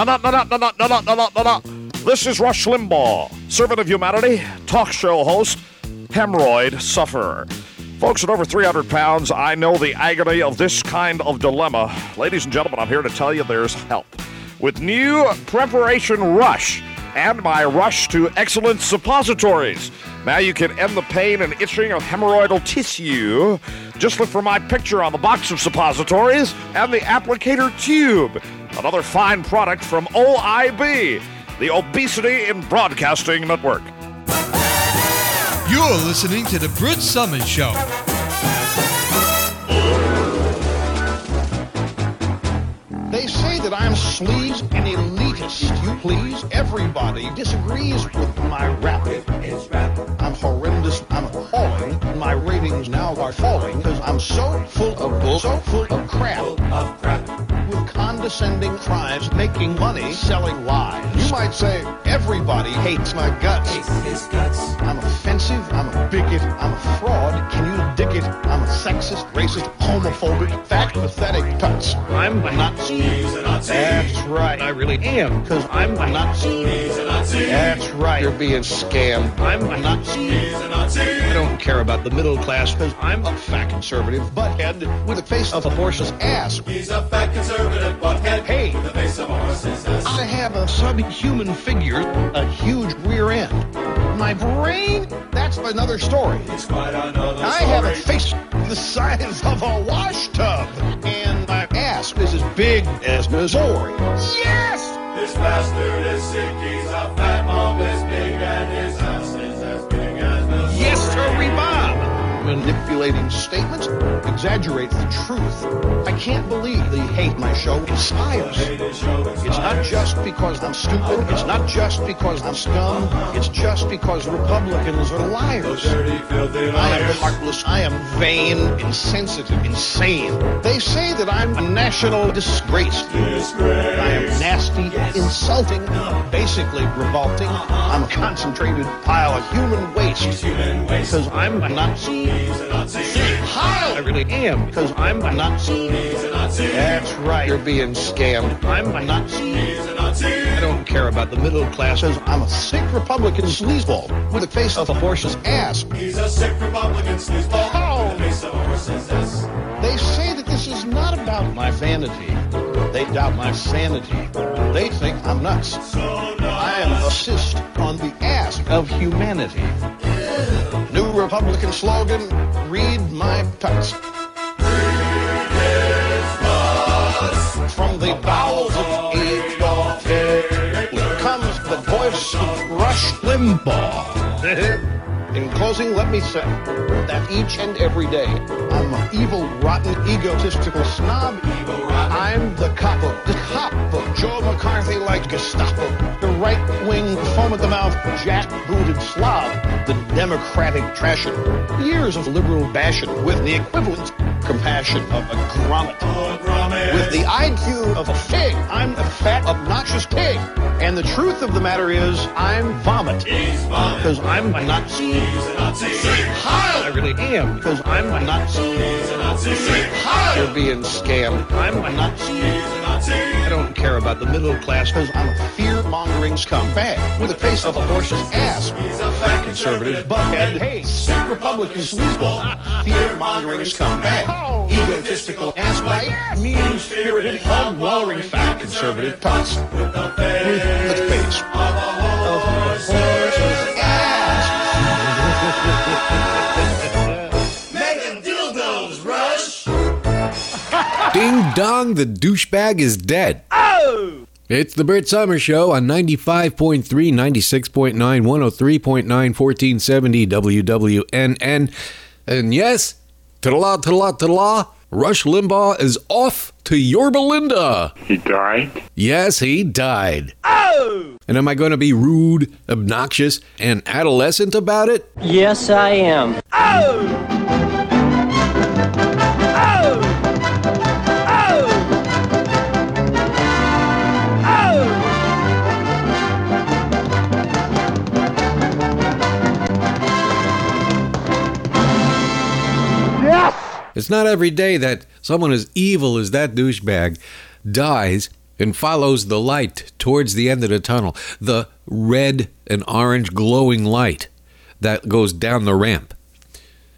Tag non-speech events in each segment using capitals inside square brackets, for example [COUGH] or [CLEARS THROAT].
No, no, no, no, no, no, no, no, no. This is Rush Limbaugh, servant of humanity, talk show host, hemorrhoid sufferer. Folks at over 300 pounds, I know the agony of this kind of dilemma. Ladies and gentlemen, I'm here to tell you there's help. With new Preparation Rush and my Rush to Excellence suppositories. Now you can end the pain and itching of hemorrhoidal tissue. Just look for my picture on the box of suppositories and the applicator tube. Another fine product from OIB, the Obesity in Broadcasting Network. You're listening to The Brit Somers Show. They say that I'm sleaze and elitist. You please, everybody disagrees with my rap. I'm horrendous. I'm appalling. My ratings now are falling because I'm so full of bull, so full of crap. With condescending crimes, making money, selling lies. You might say everybody hates my guts. I'm offensive. I'm a bigot. I'm a fraud. Can you dig it? I'm a sexist, racist, homophobic, fat, pathetic tuts. I'm a Nazi. That's right. I really am. Because I'm a Nazi. That's right. You're being scammed. I'm a Nazi. I don't care about the middle class because I'm a fat conservative butthead with the face of a horse's ass. He's a fat conservative butthead Hey. with the face of a horse's ass. I have a subhuman figure, a huge rear end. My brain, that's another story. Another I have a face the size of a wash tub, and my ass is as big as Missouri. Yes! This bastard is sick. He's a fat mom Manipulating statements exaggerates the truth. I can't believe they hate my show inspires. It's not just because I'm stupid. It's not just because I'm scum. It's just because Republicans are liars. I am heartless. I am vain, insensitive, insane. They say that I'm a national disgrace. I am nasty, insulting, basically revolting. I'm a concentrated pile of human waste. Human waste. Because I'm a Nazi. Nazi. Hi! I really am. Because I'm a Nazi. He's a Nazi. That's right. You're being scammed. I'm a Nazi. He's a Nazi. I don't care about the middle classes. I'm a sick Republican sleazeball with the face of a horse's ass. He's a sick Republican sleazeball Oh. with the face of a horse's ass. They say that this is not about my vanity. They doubt my sanity. They think I'm nuts. So I am a cyst on the ass of humanity. Republican slogan, read my tuts. From the bowels of Hitler comes the voice of Rush Limbaugh. [LAUGHS] In closing, let me say that each and every day, I'm an evil, rotten, egotistical snob. I'm the capo, the capo, Joe McCarthy like Gestapo, the right-wing, foam-at-the-mouth, jack-booted slob, the democratic trashing, years of liberal bashing with the equivalent compassion of a grommet. With the IQ of a pig, I'm a fat, obnoxious pig. And the truth of the matter is, I'm vomit. Because I'm a Nazi. He's a Nazi. I really am. Because I'm a Nazi. He's a Nazi. You're being scammed. I'm a Nazi. A. I don't care about the middle class because I'm a fear-mongering scumbag with the face of a horse's ass. A fat Conservative butthead. Hey, sick Republican sleazeball. Fear-mongering scumbag. Egotistical assbite. Mean-spirited, hog-wallering fat conservative tuts. With the face of Ding dong, the douchebag is dead. Oh! It's the Brit Somers Show on 95.3, 96.9, 103.9, 1470 WWNN. And yes, ta-da, ta-da, ta-da, Rush Limbaugh is off to Yorba Linda. He died? Yes, he died. Oh! And am I going to be rude, obnoxious, and adolescent about it? Yes, I am. Oh! It's not every day that someone as evil as that douchebag dies and follows the light towards the end of the tunnel. The red and orange glowing light that goes down the ramp.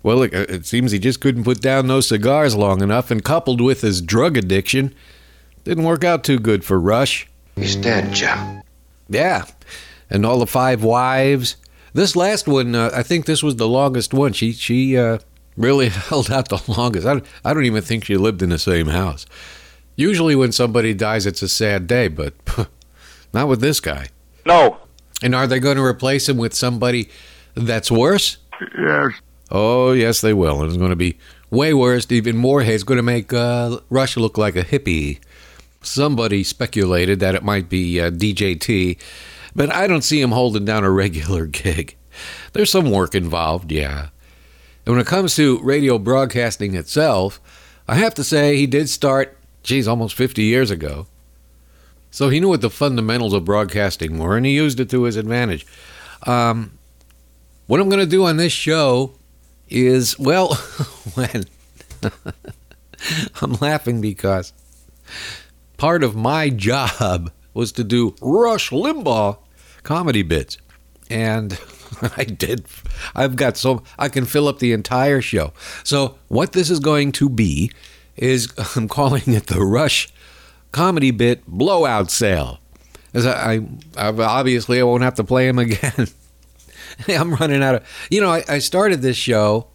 Well, it, it seems he just couldn't put down those cigars long enough, and coupled with his drug addiction, didn't work out too good for Rush. He's dead, Jim. Yeah, and all the five wives. This last one, uh, I think this was the longest one. She she uh, really [LAUGHS] held out the longest. I, I don't even think she lived in the same house. Usually, when somebody dies, it's a sad day, but [LAUGHS] not with this guy. No. And are they going to replace him with somebody that's worse? Yes. Oh, yes, they will. And it's going to be way worse. Even more It's going to make uh, Rush look like a hippie. Somebody speculated that it might be uh, DJT, but I don't see him holding down a [LAUGHS] regular gig. There's some work involved, yeah. And when it comes to radio broadcasting itself, I have to say he did start, geez, almost 50 years ago. So he knew what the fundamentals of broadcasting were, and he used it to his advantage. Um, what I'm going to do on this show is, well, [LAUGHS] when [LAUGHS] I'm laughing because part of my job was to do Rush Limbaugh comedy bits. And [LAUGHS] I did. I've got so I can fill up the entire show. So what this is going to be is [LAUGHS] I'm calling it the Rush comedy bit blowout sale. As I, I obviously I won't have to play him again. [LAUGHS] I'm running out of. You know, I, I started this show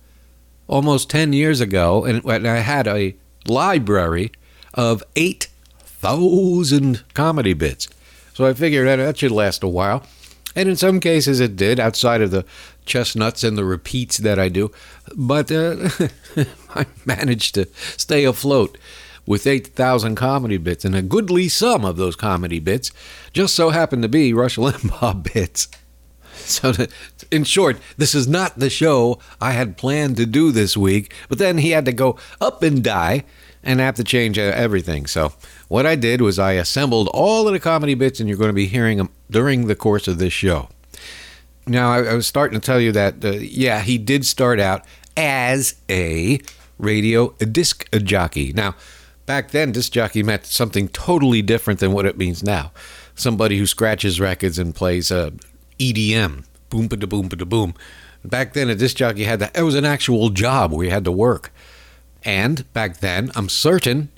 almost ten years ago, and, and I had a library of eight thousand comedy bits. So I figured that, that should last a while. And in some cases it did, outside of the chestnuts and the repeats that I do. But uh, [LAUGHS] I managed to stay afloat with 8,000 comedy bits, and a goodly sum of those comedy bits just so happened to be Rush Limbaugh [LAUGHS] bits. So, to, in short, this is not the show I had planned to do this week, but then he had to go up and die and have to change everything. So, what I did was I assembled all of the comedy bits, and you're going to be hearing them during the course of this show. Now, I, I was starting to tell you that, uh, yeah, he did start out as a radio disc jockey. Now, back then, disc jockey meant something totally different than what it means now. Somebody who scratches records and plays uh, EDM, boom, ba da boom, ba da boom. Back then, a disc jockey had that. It was an actual job where you had to work. And back then, I'm certain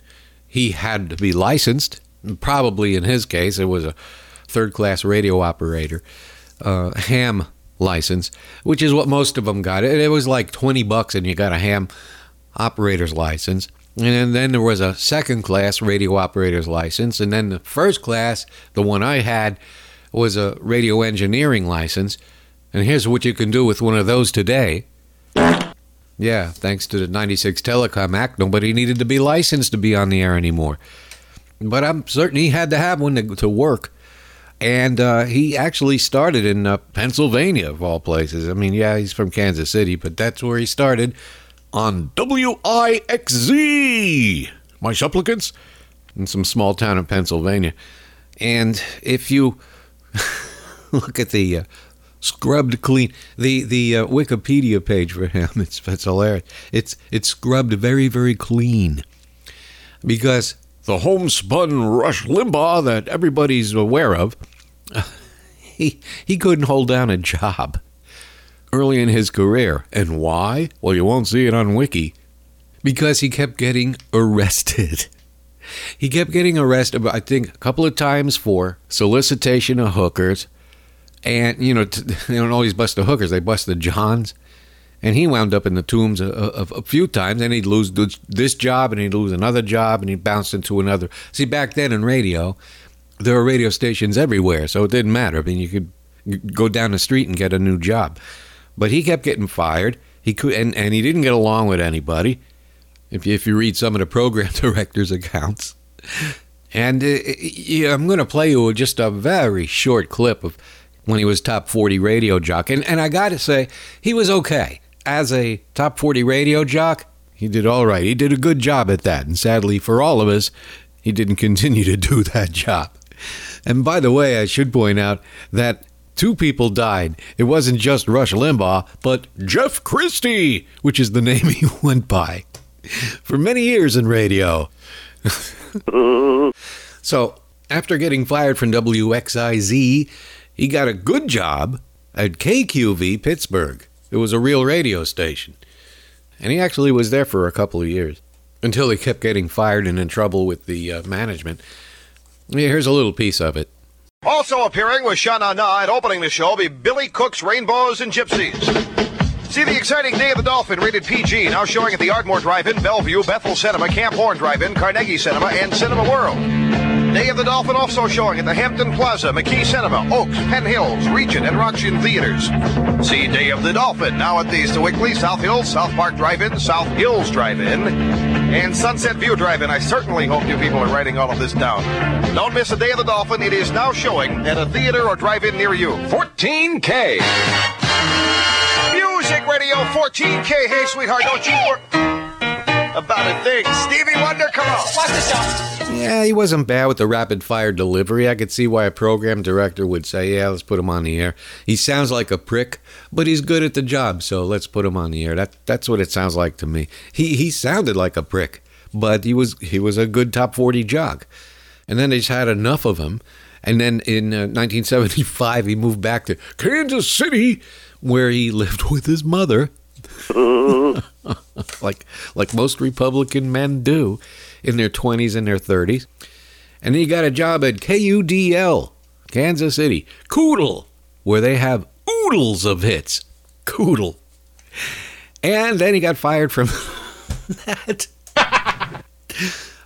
he had to be licensed. Probably in his case, it was a third class radio operator, uh, ham license, which is what most of them got. It, it was like 20 bucks and you got a ham operator's license. And then there was a second class radio operator's license. And then the first class, the one I had, was a radio engineering license. And here's what you can do with one of those today. Yeah, thanks to the 96 Telecom Act, nobody needed to be licensed to be on the air anymore. But I'm certain he had to have one to, to work. And uh, he actually started in uh, Pennsylvania, of all places. I mean, yeah, he's from Kansas City, but that's where he started on WIXZ, my supplicants, in some small town in Pennsylvania. And if you [LAUGHS] look at the uh, scrubbed clean. The the uh, Wikipedia page for him [LAUGHS] it's it's hilarious. It's it's scrubbed very very clean because the homespun Rush Limbaugh that everybody's aware of, [LAUGHS] he he couldn't hold down a job early in his career, and why? Well, you won't see it on Wiki because he kept getting arrested. [LAUGHS] He kept getting arrested, I think, a couple of times for solicitation of hookers and you know t- [LAUGHS] they don't always bust the hookers; they bust the johns. And he wound up in the tombs a, a, a few times, and he'd lose this job, and he'd lose another job, and he'd bounce into another. See, back then in radio, there were radio stations everywhere, so it didn't matter. I mean, you could go down the street and get a new job. But he kept getting fired. He could, and, and he didn't get along with anybody. If you, if you read some of the program [LAUGHS] director's accounts, and uh, I'm going to play you just a very short clip of when he was top 40 radio jock. And, and I got to say, he was okay. As a top 40 radio jock, he did all right. He did a good job at that. And sadly for all of us, he didn't [LAUGHS] continue to do that job. And by the way, I should point out that two people died. It wasn't just Rush Limbaugh, but Jeff Christie, which is the name [LAUGHS] he went by for many years in radio. [LAUGHS] so After getting fired from WIXZ, he got a good job at KQV Pittsburgh. It was a real radio station. And he actually was there for a couple of years until he kept getting fired and in trouble with the uh, management. Here's a little piece of it. Also appearing with Shana Na and opening the show be Billy Cook's Rainbows and Gypsies. See the exciting Day of the Dolphin rated PG now showing at the Ardmore Drive-In, Bellevue, Bethel Cinema, Camp Horne Drive-In, Carnegie Cinema, and Cinema World. Day of the Dolphin also showing at the Hampton Plaza, McKee Cinema, Oaks, Penn Hills, Regent, and Rockson Theaters. See Day of the Dolphin now at the Sewickley, South Hills, South Park Drive-In, South Hills Drive-In, and Sunset View Drive-In. I certainly hope you people are writing all of this down. Don't miss the Day of the Dolphin. It is now showing at a theater or drive-in near you. 14K. Music Radio 14K. Hey, sweetheart, don't you about a thing. Stevie Wonder, come on. Watch this out. Yeah, he wasn't bad with the rapid fire delivery. I could see why a program director would say, "Yeah, let's put him on the air." He sounds like a prick, but he's good at the job, so let's put him on the air. That that's what it sounds like to me. He he sounded like a prick, but he was he was a good top 40 jock. And then they just had enough of him. And then in uh, 1975 he moved back to Kansas City where he lived with his mother. [LAUGHS] like like most Republican men do in their 20s and their 30s. And he got a job at KUDL, Kansas City, Koodle, where they have oodles of hits. Koodle. And then he got fired from [LAUGHS] that.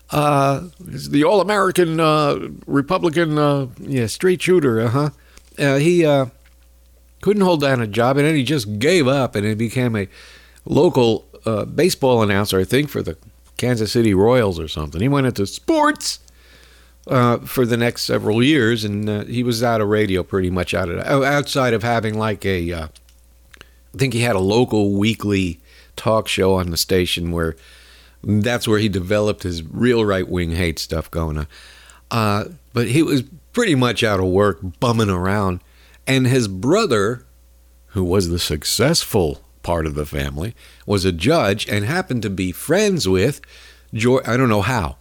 Uh, the All American uh, Republican, uh, yeah, straight shooter. Uh-huh. Uh He uh, couldn't hold down a job, and then he just gave up, and he became a local uh, baseball announcer, I think, for the Kansas City Royals or something. He went into sports uh, for the next several years, and uh, he was out of radio pretty much out of oh, outside of having like a. Uh, I think he had a local weekly talk show on the station where that's where he developed his real right wing hate stuff going on. Uh, but he was pretty much out of work, bumming around, and his brother, who was the successful part of the family, was a judge and happened to be friends with George. I don't know how,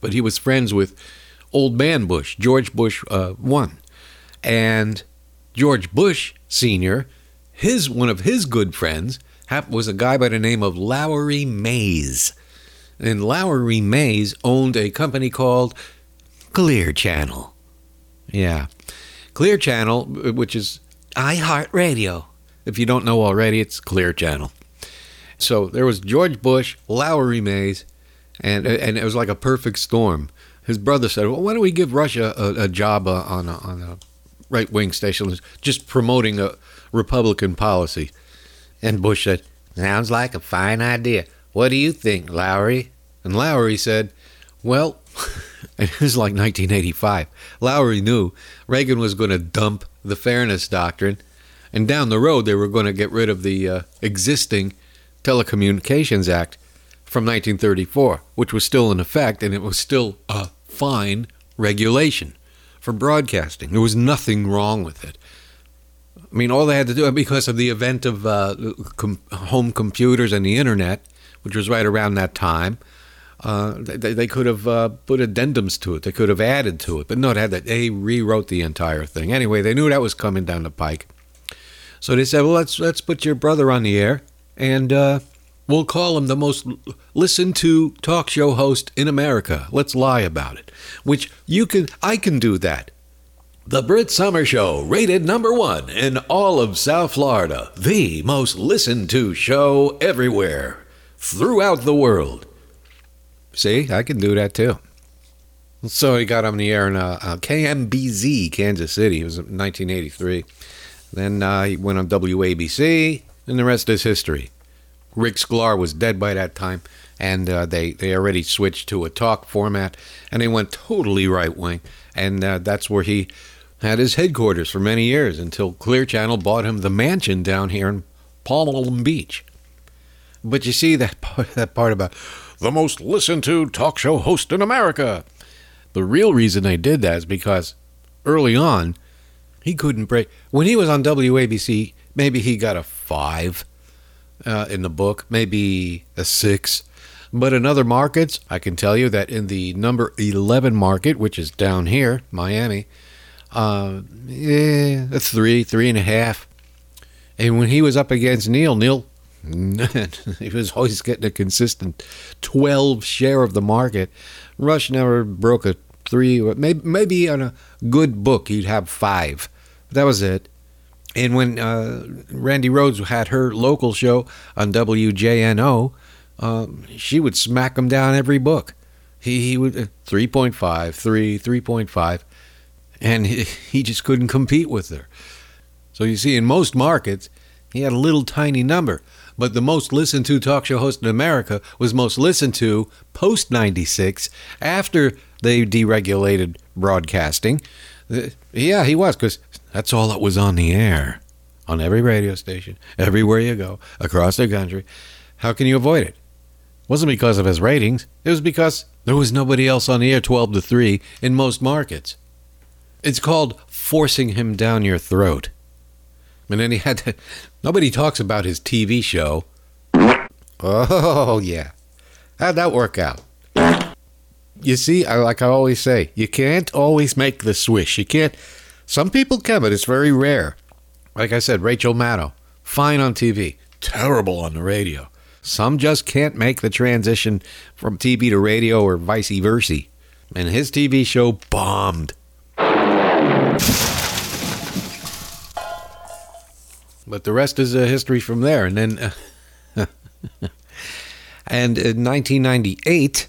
but he was friends with old man Bush, George Bush uh, one, and George Bush Senior. His one of his good friends was a guy by the name of Lowry Mays, and Lowry Mays owned a company called Clear Channel. Yeah, Clear Channel, which is iHeartRadio. If you don't know already, it's Clear Channel. So there was George Bush, Lowry Mays, and and it was like a perfect storm. His brother said, "Well, why don't we give Russia a, a job uh, on a, on a right wing station, just promoting a Republican policy?" And Bush said, "Sounds like a fine idea. What do you think, Lowry?" And Lowry said, "Well." [LAUGHS] it was like 1985. Lowry knew Reagan was going to dump the Fairness Doctrine, and down the road they were going to get rid of the uh, existing Telecommunications Act from 1934, which was still in effect, and it was still a fine regulation for broadcasting. There was nothing wrong with it. I mean, all they had to do, because of the event of uh, com- home computers and the internet, which was right around that time, uh, they, they could have uh, put addendums to it. They could have added to it, but no, had that. They rewrote the entire thing. Anyway, they knew that was coming down the pike, so they said, "Well, let's let's put your brother on the air, and uh, we'll call him the most listened to talk show host in America. Let's lie about it." Which you can, I can do that. The Brit Somers Show, rated number one in all of South Florida, the most listened to show everywhere, throughout the world. See, I can do that too. So he got on the air in uh, uh, KMBZ, Kansas City. It was 1983. Then uh, he went on WABC, and the rest is history. Rick Sklar was dead by that time, and uh, they, they already switched to a talk format, and they went totally right wing. And uh, that's where he had his headquarters for many years until Clear Channel bought him the mansion down here in Palm Beach. But you see that [LAUGHS] part, that part about the most listened to talk show host in America. The real reason they did that is because early on, he couldn't break. When he was on WABC, maybe he got a five uh, in the book, maybe a six. But in other markets, I can tell you that in the number 11 market, which is down here, Miami, uh, yeah, a three, three and a half. And when he was up against Neil, Neil, he [LAUGHS] was always getting a consistent 12 share of the market. Rush never broke a three, maybe, maybe on a good book, he'd have five. That was it. And when uh, Randi Rhodes had her local show on WJNO, um, she would smack him down every book. He, he would uh, 3.5, 3, 3.5, and he, [LAUGHS] he just couldn't compete with her. So you see, in most markets, he had a little tiny number. But the most listened to talk show host in America was most listened to post 96 after they deregulated broadcasting. Uh, yeah, he was, because that's all that was on the air on every radio station, everywhere you go, across the country. How can you avoid it? It wasn't because of his ratings, it was because there was nobody else on the air 12 to 3 in most markets. It's called forcing him down your throat. And then he had to. Nobody talks about his TV show. Oh, yeah. How'd that work out? You see, I, like I always say, you can't always make the swish. You can't. Some people can, but it's very rare. Like I said, Rachel Maddow, fine on TV, terrible on the radio. Some just can't make the transition from TV to radio or vice versa. And his TV show bombed. But the rest is a history from there. And then, uh, [LAUGHS] and in 1998,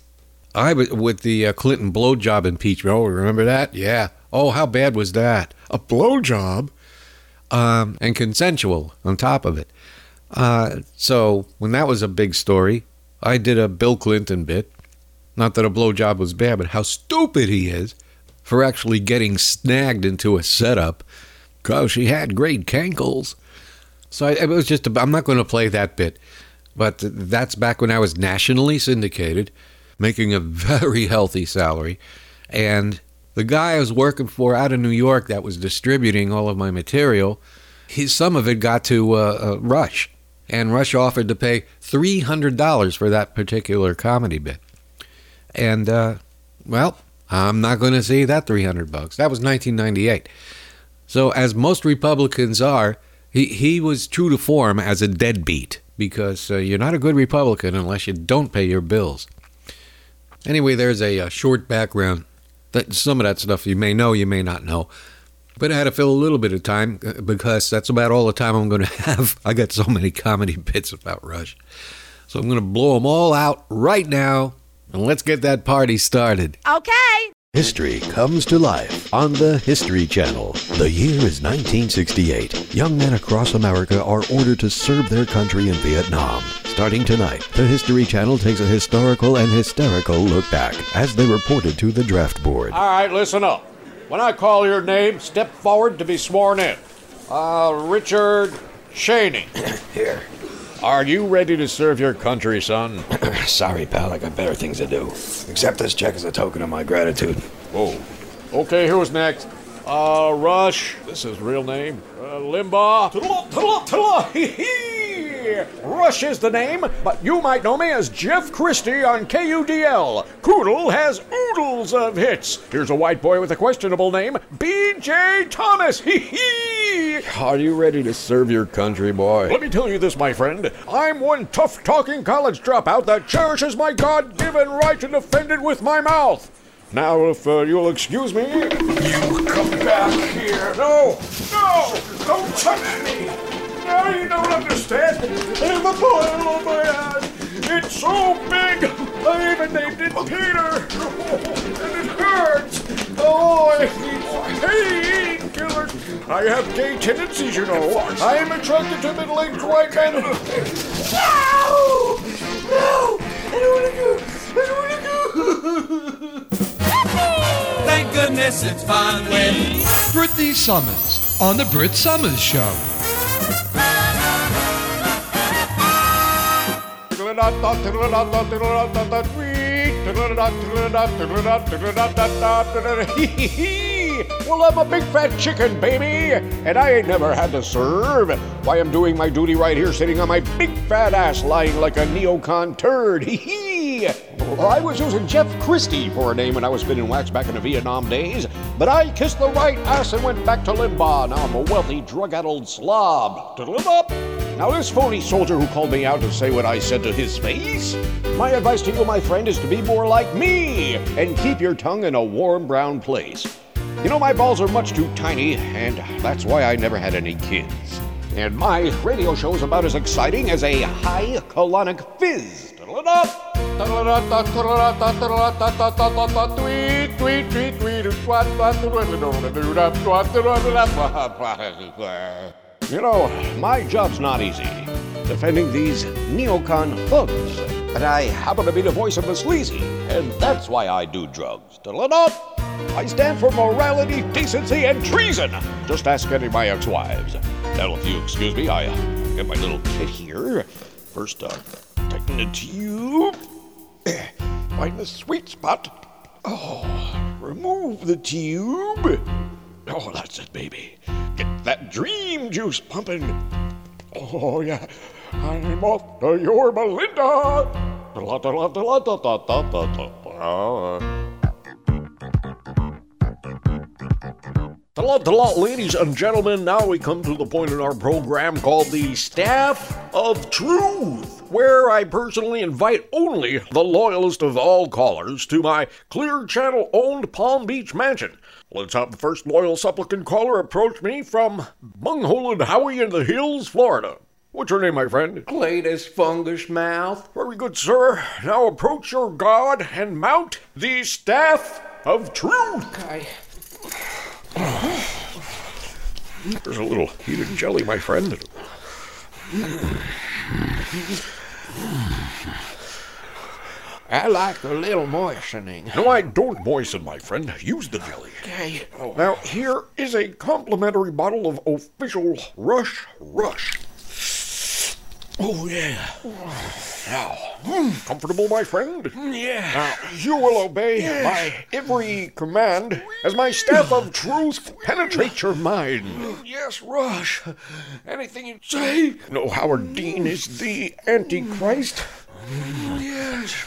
I was with the uh, Clinton blowjob impeachment. Oh, remember that? Yeah. Oh, how bad was that? A blowjob, um, and consensual on top of it. Uh, so when that was a big story, I did a Bill Clinton bit. Not that a blowjob was bad, but how stupid he is for actually getting snagged into a setup. Cause she had great cankles. So I, it was just. A, I'm not going to play that bit, but that's back when I was nationally syndicated, making a [LAUGHS] very healthy salary, and the guy I was working for out of New York that was distributing all of my material, he, some of it got to uh, uh, Rush, and Rush offered to pay three hundred dollars for that particular comedy bit, and uh, well, I'm not going to see that three hundred bucks. That was 1998. So as most Republicans are, he he was true to form as a deadbeat because uh, you're not a good Republican unless you don't pay your bills. Anyway, there's a, a short background. That some of that stuff you may know, you may not know. But I had to fill a little bit of time uh, because that's about all the time I'm going [LAUGHS] to have. I got so many comedy [LAUGHS] bits about Rush. So I'm going to blow them all out right now. And let's get that party started. Okay. History comes to life on the History Channel. The year is 1968. Young men across America are ordered to serve their country in Vietnam. Starting tonight, the History Channel takes a historical and hysterical look back as they reported to the draft board. All right, listen up. When I call your name, step forward to be sworn in. Uh, Richard Cheney. Here. Are you ready to serve your country, son? [CLEARS THROAT] Sorry, pal, I got better things to do. Accept this check as a token of my gratitude. Whoa. Okay, who's next? Uh, Rush. This is real name. Uh, Limbaugh. Hee hee. Rush is the name, but you might know me as Jeff Christie on KUDL. Koodle has oodles of hits. Here's a white boy with a questionable name, B.J. Thomas. Hee hee. Are you ready to serve your country, boy? Let me tell you this, my friend. I'm one tough talking college dropout that cherishes my God given right to defend it with my mouth. Now, if uh, you'll excuse me. You come back here. No! No! Don't touch me! Now you don't understand. I have a boil on my hand. It's so big. I even named it Peter. And it hurts. Oh, I need painkillers. I have gay tendencies, you know. I am attracted to middle-aged white men. No! No! I don't want to go. I don't want to go. Thank goodness it's fun with Brittany Somers on the Brit Somers Show. [LAUGHS] Well, I'm a big fat chicken, baby, and I ain't never had to serve. Why, I'm doing my duty right here, sitting on my big fat ass, lying like a neocon turd. [LAUGHS] Hee hee! I was using Jeff Christie for a name when I was spinning wax back in the Vietnam days, but I kissed the right ass and went back to Limbaugh. Now I'm a wealthy, drug-addled slob. To live up. Now this phony soldier who called me out to say what I said to his face. My advice to you, my friend, is to be more like me and keep your tongue in a warm brown place. You know, my balls are much too tiny, and that's why I never had any kids. And my radio show is about as exciting as a high colonic fizz. You know, my job's not easy, defending these neocon thugs. But I happen to be the voice of the sleazy, and that's why I do drugs. I stand for morality, decency, and treason. Just ask any of my ex-wives. Now, if you excuse me, I get my little kit here. First, uh, tighten the tube. Find the sweet spot. Oh, remove the tube. Oh, that's it, baby. Get that dream juice pumping. Oh, yeah. I'm off to Yorba Linda. Hello, hello, ladies and gentlemen. Now we come to the point in our program called the Staff of Truth, where I personally invite only the loyalist of all callers to my Clear Channel owned Palm Beach mansion. Let's have the first loyal supplicant caller approach me from Bunghole and Howey in the Hills, Florida. What's your name, my friend? Cletus Fungus Mouth. Very good, sir. Now approach your god and mount the Staff of Truth. Okay. There's a little heated jelly, my friend. I like a little moistening. No, I don't moisten, my friend. Use the jelly. Okay. Now, here is a complimentary bottle of official Rush Rush. Oh, yeah. Now, comfortable, my friend? Yeah. Now, you will obey my every command as my staff of truth penetrates your mind. Yes, Rush. Anything you say? No, Howard Dean is the Antichrist, Yes.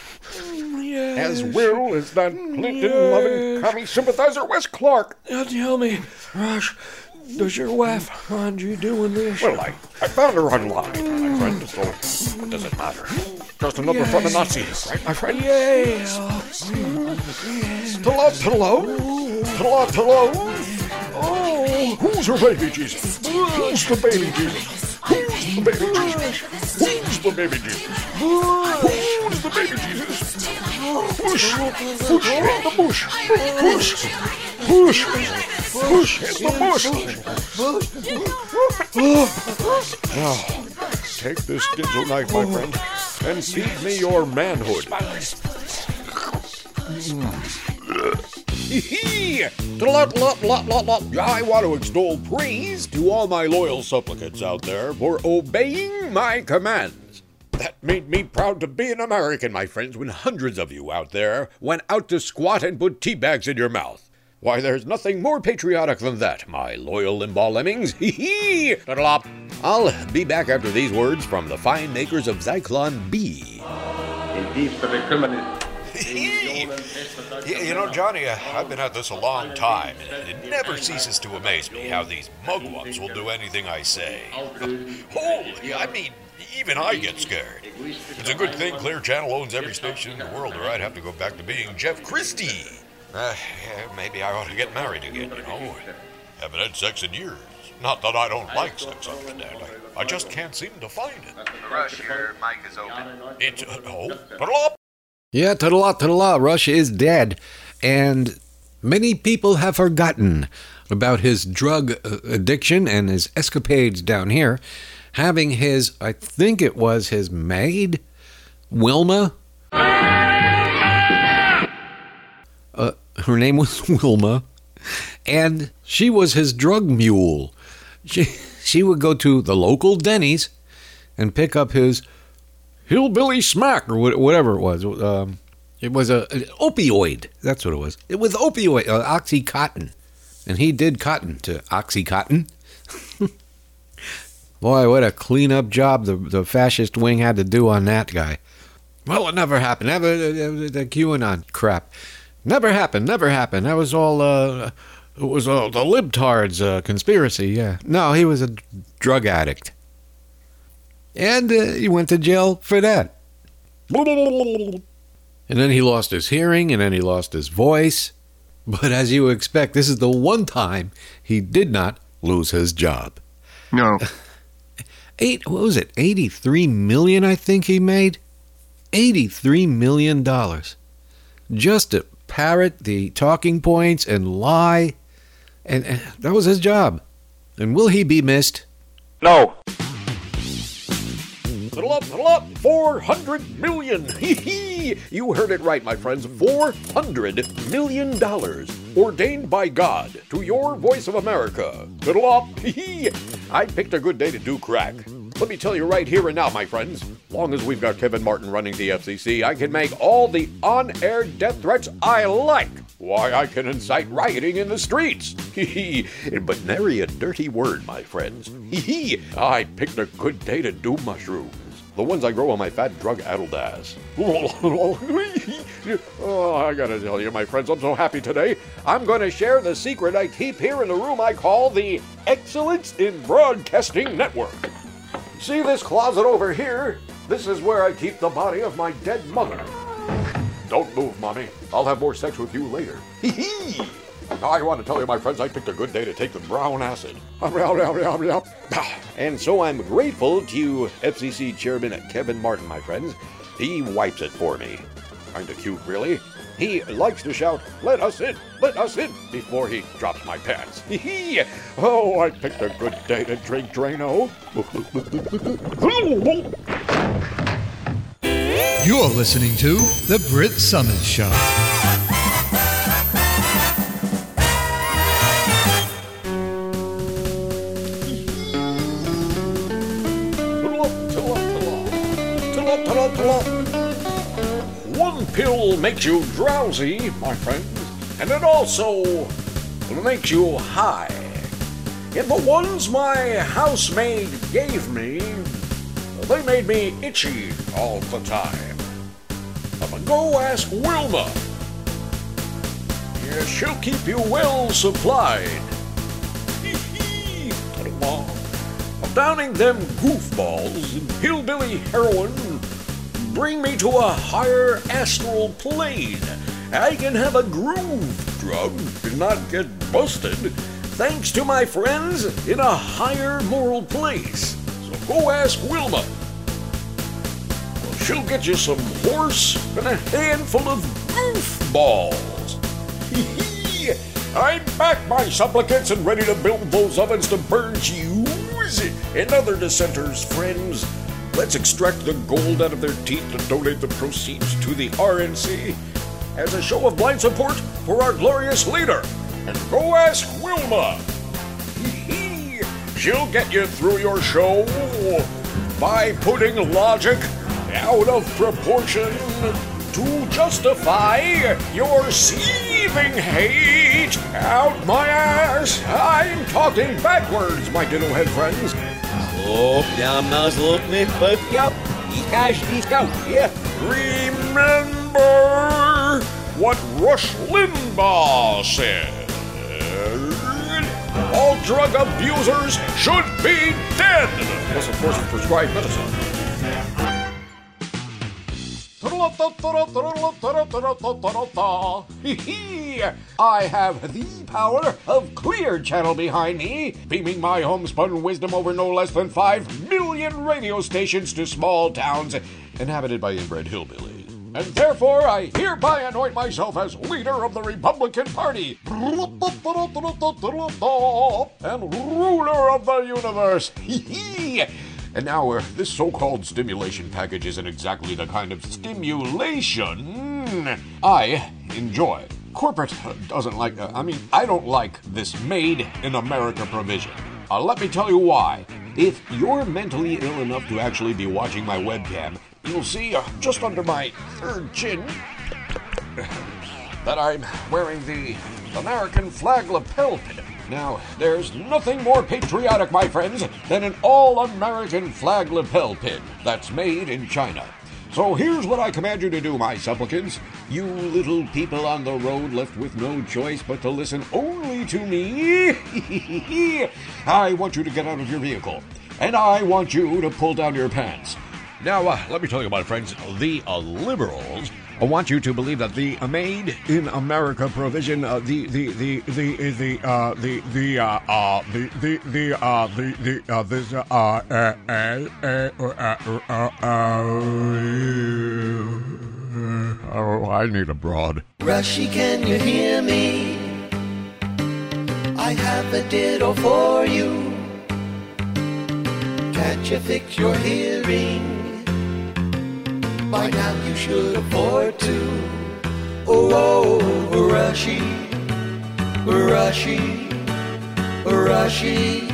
Yes. as well as that Clinton loving commie sympathizer Wes Clark. Now tell me, Rush, does your wife find you doing this? Well, I, I found her online, my friend, so what does it matter? Just another from the Nazis, right, my friend? yeah. Hello, hello, hello, hello. Oh, who's your baby Jesus? Who's the baby Jesus? Who's the baby Jesus? Who's the baby Jesus? Who's the baby Jesus? Push, push in the bush, push, push, push. Now, take this Ginsu knife, my friend, and feed me your manhood. Hee hee! I want to extol praise to all my loyal supplicants out there for obeying my commands. That made me proud to be an American, my friends, when hundreds of you out there went out to squat and put tea bags in your mouth. Why, there's nothing more patriotic than that, my loyal Limbaugh lemmings. [LAUGHS] Hee hee! Toodle-op. I'll be back after these words from the fine makers of Zyklon B. In deep subliminal. Hee. [LAUGHS] You know, Johnny, uh, I've been at this a long time, and it never ceases to amaze me how these mugwumps will do anything I say. [LAUGHS] Holy, I mean, even I get scared. It's a good thing Clear Channel owns every station in the world, or I'd have to go back to being Jeff Christie. Uh, yeah, maybe I ought to get married again, you know. Haven't had sex in years. Not that I don't like sex, understand. I, I just can't seem to find it. Rush, your mic is open. It's, uh, oh, toodle-op. Yeah, ta-da-la, ta-da-la, Rush is dead. And many people have forgotten about his drug uh, addiction and his escapades down here, having his, I think it was his maid, Wilma. Uh, her name was [LAUGHS] Wilma, and she was his drug mule. She, she would go to the local Denny's and pick up his hillbilly smack or whatever it was. Um, it was a an opioid. That's what it was. It was opioid, uh, oxycontin, and he did cotton to oxycontin. [LAUGHS] Boy, what a cleanup job the the fascist wing had to do on that guy. Well, it never happened. Never uh, the QAnon crap. Never happened. Never happened. That was all. Uh, it was all the libtards uh, conspiracy. Yeah. No, he was a drug addict, and uh, he went to jail for that. And then he lost his hearing, and then he lost his voice. But as you expect, this is the one time he did not lose his job. No. [LAUGHS] Eight. What was it? Eighty-three million. I think he made. $83 million just to parrot the talking points and lie. And, and that was his job. And will he be missed? No. Little up, little up, 400 million. [LAUGHS] Hee hee. You heard it right, my friends. 400 million dollars ordained by God to your voice of America. Little up. [LAUGHS] Hee hee. I picked a good day to do crack. Let me tell you right here and now, my friends. Long as we've got Kevin Martin running the FCC, I can make all the on-air death threats I like. Why, I can incite rioting in the streets. [LAUGHS] But nary a dirty word, my friends. I picked a good day to do mushrooms. The ones I grow on my fat drug-addled ass. [LAUGHS] oh, I gotta tell you, my friends, I'm so happy today. I'm to share the secret I keep here in the room I call the Excellence in Broadcasting Network. See this closet over here? This is where I keep the body of my dead mother. Don't move, Mommy. I'll have more sex with you later. [LAUGHS] Hee hee! I want to tell you, my friends, I picked a good day to take the brown acid. [LAUGHS] And so I'm grateful to you, FCC Chairman Kevin Martin, my friends. He wipes it for me. Kinda cute, really. He likes to shout, let us in, let us in, before he drops my pants. [LAUGHS] Hee hee! Oh, I picked a good day to drink Drano. You're listening to The Brit Somers Show. Makes you drowsy, my friends, and it also makes you high. And the ones my housemaid gave me, they made me itchy all the time. I'ma go ask Wilma. Yeah, she'll keep you well supplied. Downing them goofballs in hillbilly heroin bring me to a higher astral plane. I can have a groove drug and not get busted thanks to my friends in a higher moral place. So go ask Wilma. Well, she'll get you some horse and a handful of goofballs. [LAUGHS] I'm back, my supplicants, and ready to build those ovens to burn you and other dissenters, friends. Let's extract the gold out of their teeth and donate the proceeds to the RNC as a show of blind support for our glorious leader. And go ask Wilma. [LAUGHS] She'll get you through your show by putting logic out of proportion to justify your seething hate out my ass. I'm talking backwards, my diddlehead friends. Slop down nozzle me, but yup, he cash he's go. Yeah. Remember what Rush Limbaugh said. All drug abusers should be dead. Unless, of course, you prescribe medicine. I have the power of Clear Channel behind me, beaming my homespun wisdom over no less than 5 million radio stations to small towns inhabited by inbred hillbillies. And therefore, I hereby anoint myself as leader of the Republican Party and ruler of the universe. And now, uh, this so called stimulation package isn't exactly the kind of stimulation I enjoy. Corporate doesn't like, uh, I mean, I don't like this made in America provision. Uh, let me tell you why. If you're mentally ill enough to actually be watching my webcam, you'll see uh, just under my third chin that I'm wearing the American flag lapel pin. Now, there's nothing more patriotic, my friends, than an all American flag lapel pin that's made in China. So here's what I command you to do, my supplicants. You little people on the road left with no choice but to listen only to me. [LAUGHS] I want you to get out of your vehicle, and I want you to pull down your pants. Now, uh, let me tell you, my friends, the uh, liberals I want you to believe that the Made in America provision, uh, the the the the the uh, the the uh, uh the the the uh the the uh this uh uh uh uh uh uh oh I need a broad. Rushy, can you hear me? I have a ditto for you. Can't you fix your hearing? By now you should afford to. Oh, oh, Arashi, Arashi, Arashi,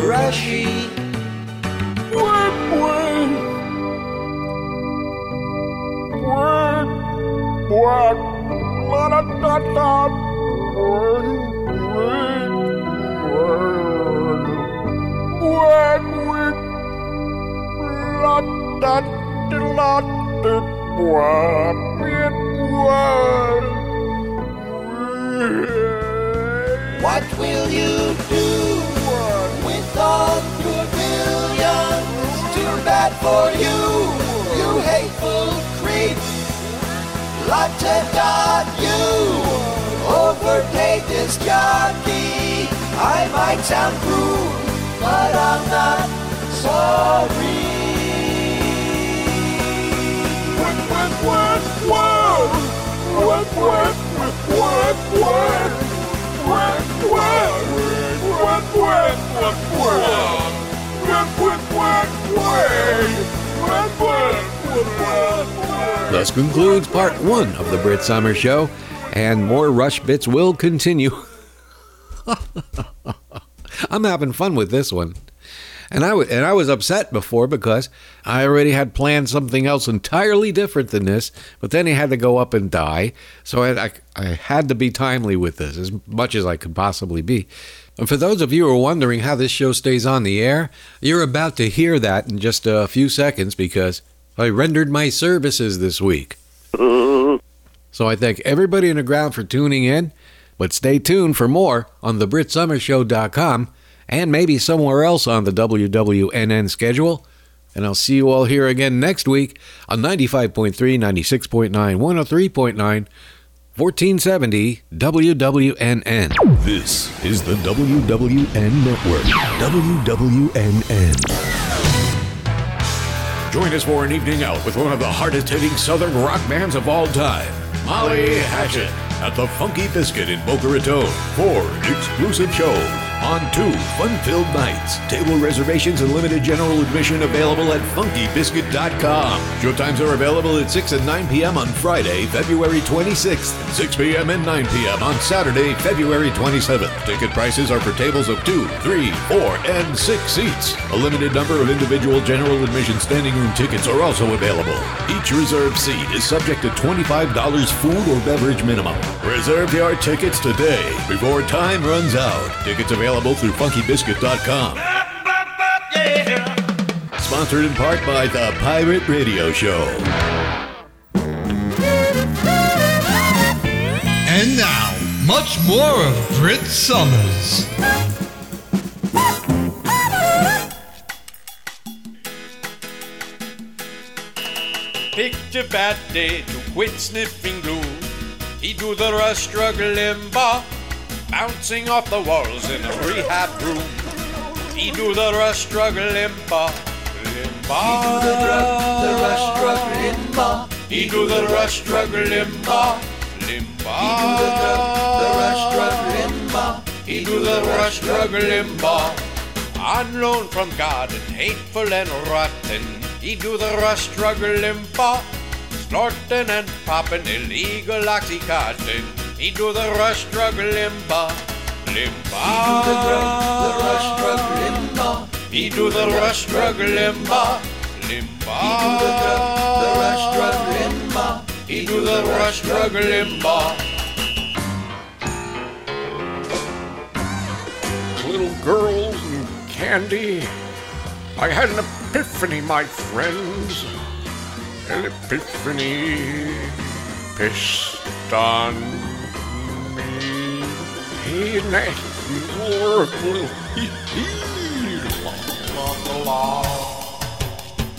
Arashi. Whap, whap. Whap, whap. La da da da. Whap, whap. Whap, whap. What? Will you do with all your billions? Too bad for you, you hateful creep. Lotta dot you, overpaid this jockey. I might sound crude, but I'm not sorry. Thus concludes part one of the Brit Somers Show, and more Rush bits will continue. [LAUGHS] I'm having fun with this one. And I, w- and I was upset before because I already had planned something else entirely different than this, but then he had to go up and die. So I, I, I had to be timely with this as much as I could possibly be. And for those of you who are wondering how this show stays on the air, you're about to hear that in just a few seconds because I rendered my services this week. [LAUGHS] So I thank everybody in the ground for tuning in, but stay tuned for more on thebritsomersshow.com and maybe somewhere else on the WWNN schedule. And I'll see you all here again next week on 95.3, 96.9, 103.9, 1470 WWNN. This is the WWN Network. WWNN. Join us for an evening out with one of the hardest hitting southern rock bands of all time, Molly Hatchet, at the Funky Biscuit in Boca Raton. for an exclusive shows on two fun-filled nights. Table reservations and limited general admission available at funkybiscuit.com. Showtimes are available at 6 and 9 p.m. on Friday, February 26th, and 6 p.m. and 9 p.m. on Saturday, February 27th. Ticket prices are for tables of two, three, four, and six seats. A limited number of individual general admission standing room tickets are also available. Each reserved seat is subject to $25 food or beverage minimum. Reserve your tickets today before time runs out. Tickets available through funkybiscuit.com. Sponsored in part by the Pirate Radio Show. And now, much more of Brit Somers. Picked a bad day to quit sniffing glue. He do the rush struggle limber, bouncing off the walls in a rehab room. He do the rush struggle limber, limber. He do the dru- the rush struggle limber. He do the rush struggle limber, limber. He do the dru- the rush struggle limber. He do the rush struggle limber. On loan from God and hateful and rotten. He do the rush struggle limber. Snorting and popping illegal oxycontin into the rush drug limba, limba. Into the, rush drug limba, the rush limba, limba. Into the, the rush drug limba, into the rush drug limba. Little girls and candy. I had an epiphany, my friends. An epiphany pissed on me.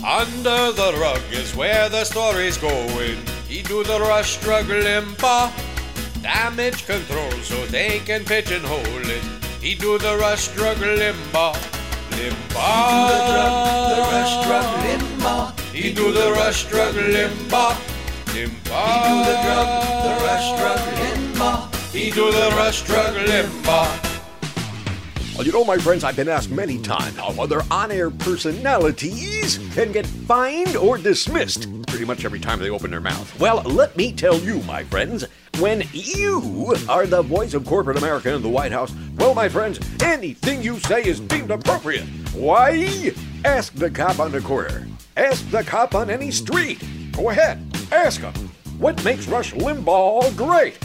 Under the rug is where the story's going. He do the rush, struggle, limpa. Damage control so they can pigeonhole it. He do the rush, struggle, limba. Limba. He do the drug, the rush, drug, limba. He do the rush, struggle, limba. He do the drug, the rush, drug. Do the rush, struggle, limba. Well, you know, my friends, I've been asked many times how other on air personalities can get fined or dismissed pretty much every time they open their mouth. Well, let me tell you, my friends, when you are the voice of corporate America in the White House, well, my friends, anything you say is deemed appropriate. Why? Ask the cop on the corner. Ask the cop on any street. Go ahead, ask him. What makes Rush Limbaugh great?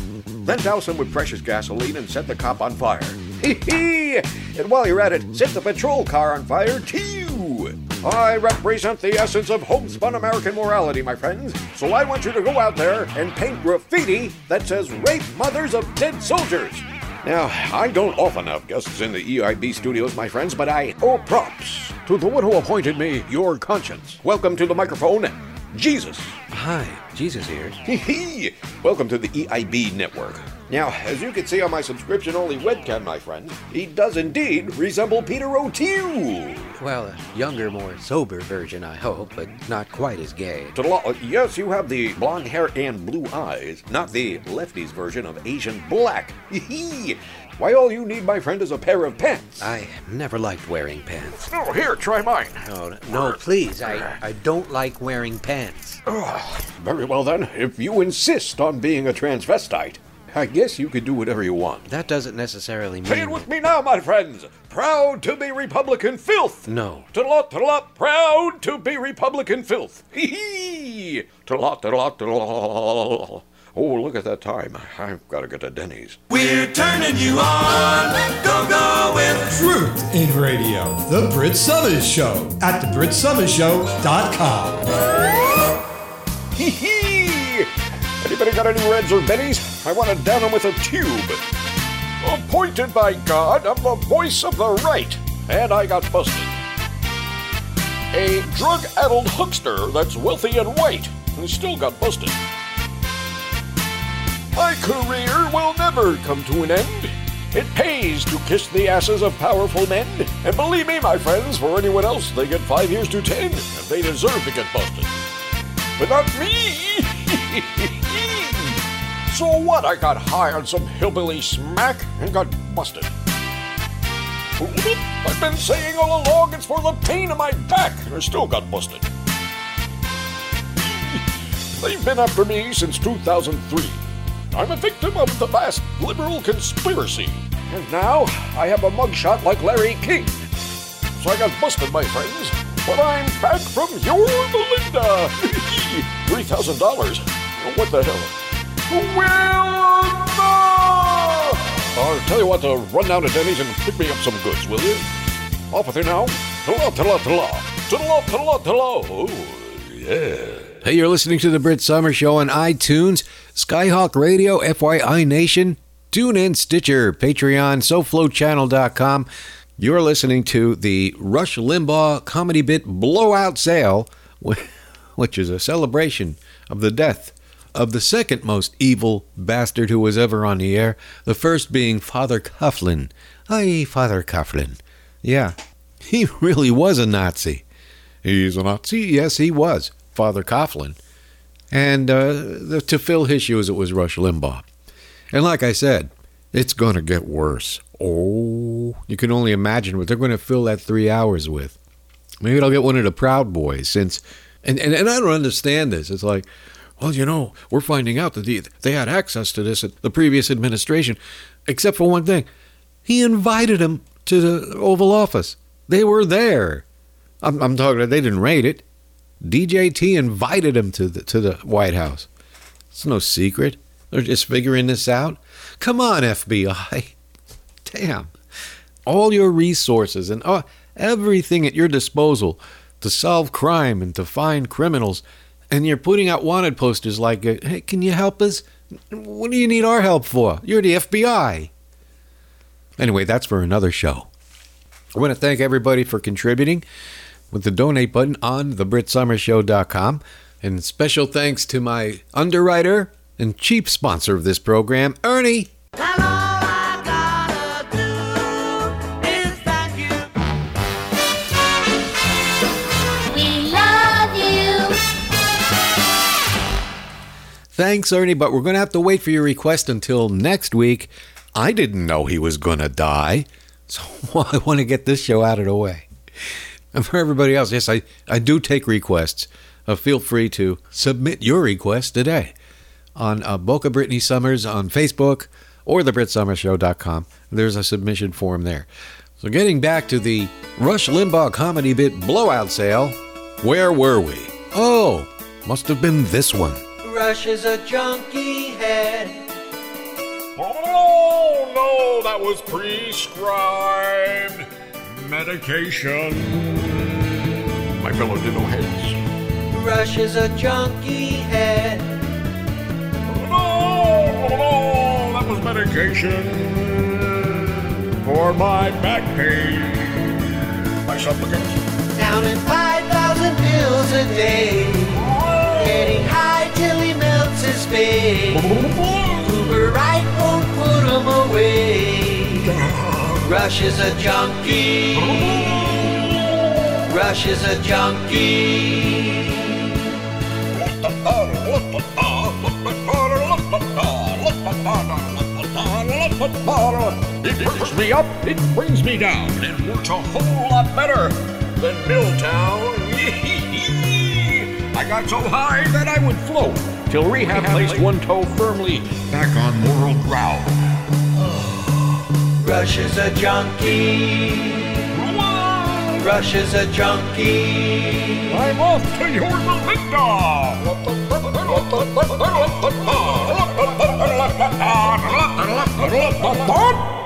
Then douse him with precious gasoline and set the cop on fire. Hee hee! And while you're at it, set the patrol car on fire too! I represent the essence of homespun American morality, my friends. So I want you to go out there and paint graffiti that says Rape Mothers of Dead Soldiers. Now, I don't often have guests in the EIB studios, my friends, but I owe props to the one who appointed me your conscience. Welcome to the microphone, Jesus. Hi, Jesus here. [LAUGHS] Hee hee! Welcome to the EIB network. Now, as you can see on my subscription only webcam, my friend, he does indeed resemble Peter O'Toole. Well, a younger, more sober version, I hope, but not quite as gay. Yes, you have the blonde hair and blue eyes, not the lefties version of Asian black. Hee hee! Why, all you need, my friend, is a pair of pants. I never liked wearing pants. Oh, here, try mine. Oh, no, no, please. I, I don't like wearing pants. Oh, very well then. If you insist on being a transvestite, I guess you could do whatever you want. That doesn't necessarily mean. Say it with me now, my friends. Proud to be Republican filth. No. Toodalot, toodalot, proud to be Republican filth. Hee hee. Toodalot, toodalot, toodalot. Oh, look at that time. I've got to get to Denny's. We're turning you on. Go go with Truth in Radio. The Brit Somers Show at thebritsomers.show.com. Hee hee. Anybody got any reds or bennies? I want to down them with a tube. Appointed by God, I'm the voice of the right, and I got busted. A drug-addled huckster that's wealthy and white, and still got busted. My career will never come to an end. It pays to kiss the asses of powerful men. And believe me, my friends, for anyone else, they get five years to ten, and they deserve to get busted. But not me! [LAUGHS] so what? I got high on some hillbilly smack and got busted. I've been saying all along it's for the pain in my back, and I still got busted. [LAUGHS] They've been after me since 2003. I'm a victim of the vast liberal conspiracy. And now I have a mugshot like Larry King. So I got busted, my friends. But I'm back from your Belinda. [LAUGHS] $3,000. What the hell? Well, I'll tell you what, uh, run down to Denny's and pick me up some goods, will you? Off with you now. Ta-la, ta-la, ta-la. Ta-la, ta-la, ta-la. Oh, yeah. Hey, you're listening to the Brit Somers Show on iTunes, Skyhawk Radio, FYI Nation, TuneIn, Stitcher, Patreon, SoFloChannel.com. You're listening to the Rush Limbaugh comedy bit Blowout Sale, [LAUGHS] which is a celebration of the death of the second most evil bastard who was ever on the air, the first being Father Coughlin. Hi, Father Coughlin. Yeah, [LAUGHS] he really was a Nazi. He's a Nazi? Yes, he was. Father Coughlin. And uh, to fill his shoes, it was Rush Limbaugh. And like I said, it's going to get worse. Oh, you can only imagine what they're going to fill that three hours with. Maybe they'll get one of the Proud Boys, since, and, and, and I don't understand this. It's like, well, you know, we're finding out that the, they had access to this at the previous administration, except for one thing. He invited them to the Oval Office. They were there. I'm, I'm talking, they didn't raid it. DJT invited him to the to the White House. It's no secret. They're just figuring this out. Come on, FBI. [LAUGHS] Damn. All your resources and uh, everything at your disposal to solve crime and to find criminals, and you're putting out wanted posters like, uh, hey, can you help us? What do you need our help for? You're the FBI. Anyway, that's for another show. I want to thank everybody for contributing with the donate button on thebritsomersshow.com. And special thanks to my underwriter and chief sponsor of this program, Ernie. We. Thanks, Ernie, but we're going to have to wait for your request until next week. I didn't know he was going to die, so [LAUGHS] I want to get this show out of the way. And [LAUGHS] for everybody else, yes, I, I do take requests. Uh, feel free to submit your request today on uh, Boca Brittany Somers on Facebook or thebritsomersshow.com. There's a submission form there. So getting back to the Rush Limbaugh comedy bit blowout sale, where were we? Oh, must have been this one. Rush is a junkie head. Oh, no, that was prescribed medication. My fellow ditto heads. Rush is a junkie head. Oh, no, oh, no, that was medication for my back pain. My supplicants. Down in 5,000 pills a day. Getting high till he melts his face. Uber right won't put him away. Rush is a junkie. Rush is a junkie. It brings me up, it brings me down. It works a whole lot better than Miltown. [LAUGHS] I got so high that I would float till rehab placed one toe firmly back on moral ground. Rush is a junkie. Rush is a junkie. I'm off to your Melinda. [LAUGHS]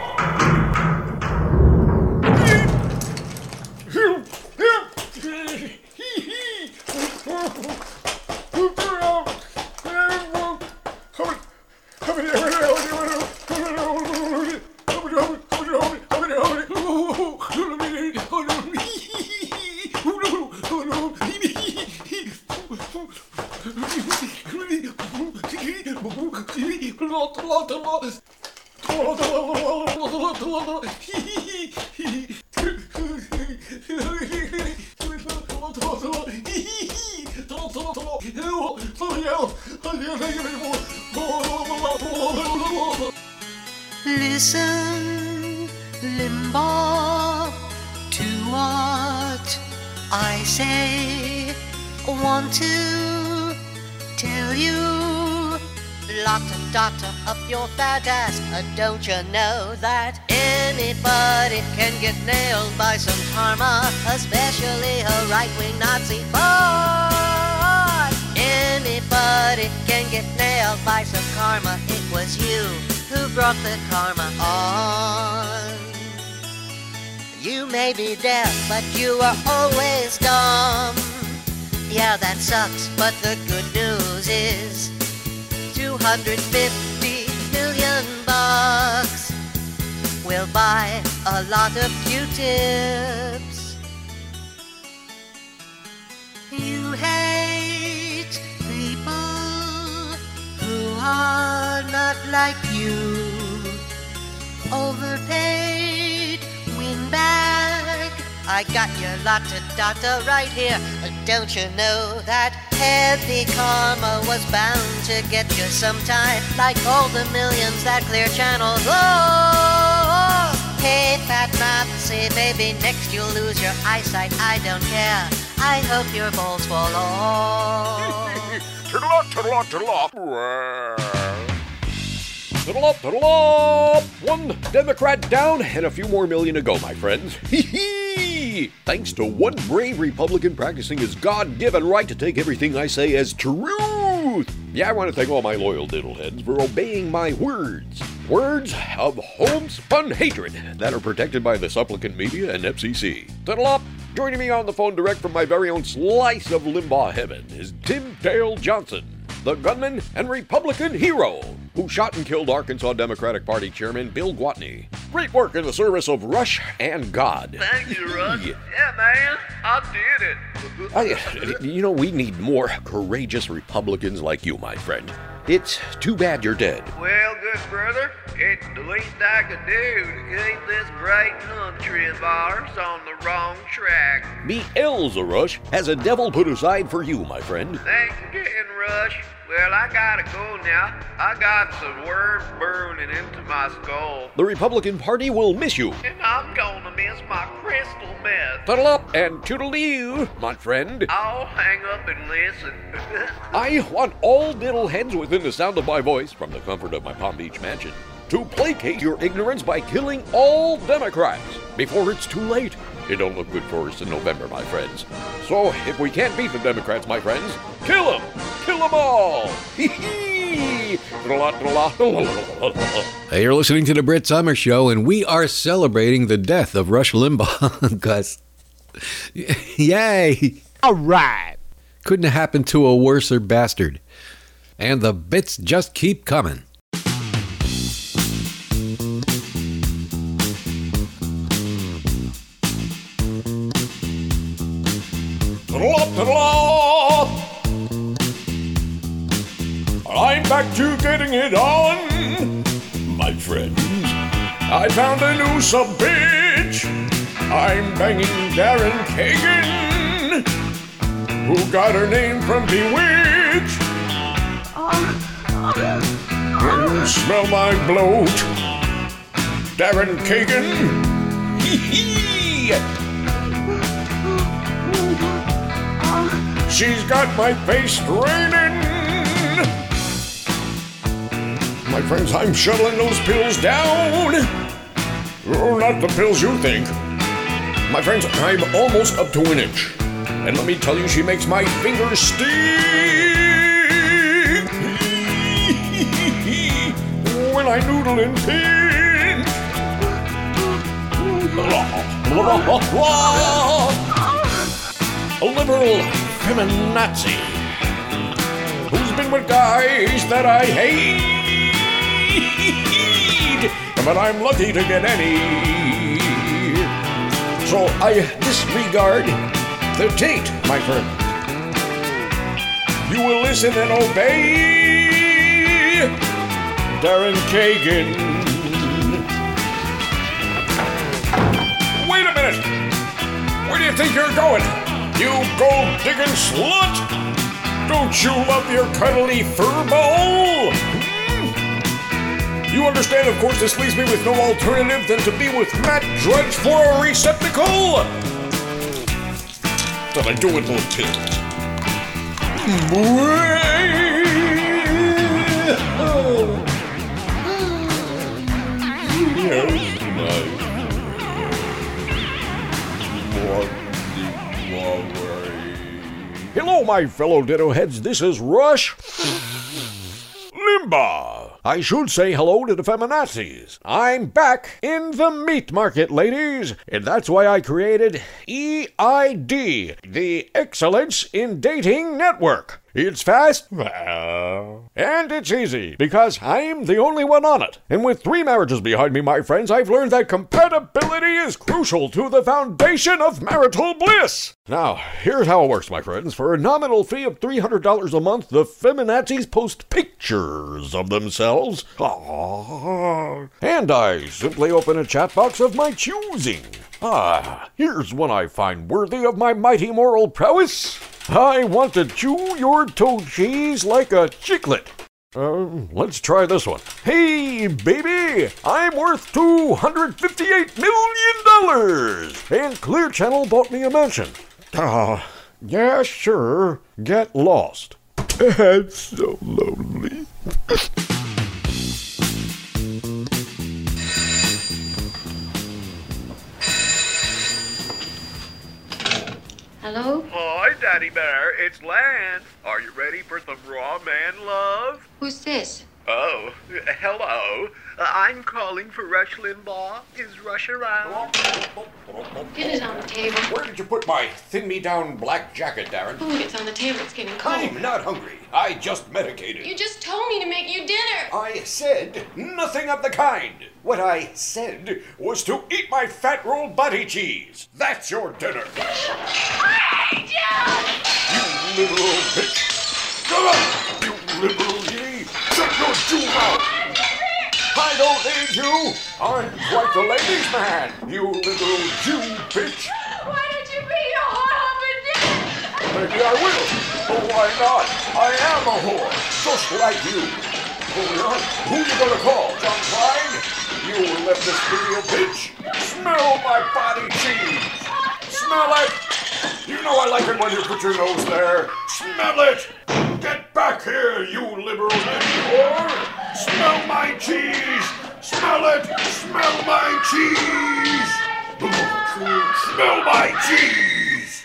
Uh, don't you know that anybody can get nailed by some karma, especially a right-wing Nazi boss? Anybody can get nailed by some karma. It was you who brought the karma on. You may be deaf, but you are always dumb. Yeah, that sucks, but the good news is 250 million bucks will buy a lot of Q-tips. You hate people who are not like you. Overpaid windbag. I got your lotta data right here. Don't you know that heavy karma was bound to get you sometime? Like all the millions that clear channels lost. Hey, fat Nazi, baby, next you'll lose your eyesight. I don't care. I hope your balls fall off. Toodle up, toodle up, toodle up. One Democrat down and a few more million to go, my friends. [LAUGHS] Hee hee! Thanks to one brave Republican practicing his God given right to take everything I say as truth. Yeah, I want to thank all my loyal diddleheads for obeying my words. Words of homespun hatred that are protected by the supplicant media and FCC. Toodle up, Joining me on the phone direct from my very own slice of Limbaugh heaven is Tim Dale Johnson, the gunman and Republican hero who shot and killed Arkansas Democratic Party Chairman Bill Gwatney. Great work in the service of Rush and God. Thank you, Rush. Yeah. Yeah, man, I did it. I, you know, we need more courageous Republicans like you, my friend. It's too bad you're dead. Well, good brother, it's the least I could do to keep this great country of ours on the wrong track. The Elza Rush has a devil put aside for you, my friend. Thanks again, Rush. Well, I gotta go now. I got some worms burning into my skull. The Republican Party will miss you. And I'm gonna miss my crystal meth. Tuddle up and toodle-oo, my friend. I'll hang up and listen. [LAUGHS] I want all diddle heads within the sound of my voice, from the comfort of my Palm Beach mansion, to placate your ignorance by killing all Democrats before it's too late. It don't look good for us in November, my friends. So, if we can't beat the Democrats, my friends, kill them! Kill them all! Hee hee! [LAUGHS] Hey, you're listening to the Brit Somers Show, and we are celebrating the death of Rush Limbaugh. [LAUGHS] Because, yay! All right. Couldn't have happened to a worser bastard. And the bits just keep coming. I'm back to getting it on, my friends. I found a new sub bitch. I'm banging Daryn Kagan, who got her name from Bewitched. You smell my bloat, Daryn Kagan. [LAUGHS] Hee hee. She's got my face draining. My friends, I'm shoveling those pills down. Oh, not the pills you think. My friends, I'm almost up to an inch. And let me tell you, she makes my fingers sting. [LAUGHS] when I noodle and pinch. [LAUGHS] A liberal feminazi who's been with guys that I hate. But I'm lucky to get any. So I disregard the date, my friend. You will listen and obey. Daryn Kagan. Wait a minute! Where do you think you're going? You gold digging slut! Don't you love your cuddly fur ball? Hmm. You understand, of course, this leaves me with no alternative than to be with Matt Drudge for a receptacle. That I do it, little pills. Hello, my fellow ditto heads. This is Rush Limbaugh. I should say hello to the feminazis. I'm back in the meat market, ladies, and that's why I created EID, the Excellence in Dating Network. It's fast and it's easy because I'm the only one on it. And with three marriages behind me, my friends, I've learned that compatibility is crucial to the foundation of marital bliss. Now, here's how it works, my friends. For a nominal fee of $300 a month, the feminazis post pictures of themselves. Aww. And I simply open a chat box of my choosing. Ah, here's one I find worthy of my mighty moral prowess. I want to chew your toe cheese like a chiclet. Uh, let's try this one. Hey, baby, I'm worth $258 million! And Clear Channel bought me a mansion. Ah, yeah, sure. Get lost. [LAUGHS] It's so lonely. [LAUGHS] Hello? Hi, Daddy Bear. It's Lance. Are you ready for some raw man love? Who's this? Oh, hello. Uh, I'm calling for Rush Limbaugh. Is Rush around? It is on the table. Where did you put my thin me down black jacket, Daryn? Food, it's on the table. It's getting cold. I'm not hungry. I just medicated. You just told me to make you dinner. I said nothing of the kind. What I said was to eat my fat roll body cheese. That's your dinner. [LAUGHS] You liberal bitch. Shut up, you liberal yee. Your. I don't need you. I'm quite the ladies' man. You little Jew bitch. Why don't you be a whore Maybe I will. Oh, why not? I am a whore, just like you. Oh? Who you gonna call? Jon Klein? You leftist video bitch. Smell my body cheese. Oh, Smell it. You know I like it when you put your nose there. Smell it. Get back here, you liberal whore. Smell my cheese. Smell it. Smell my cheese. Smell my cheese.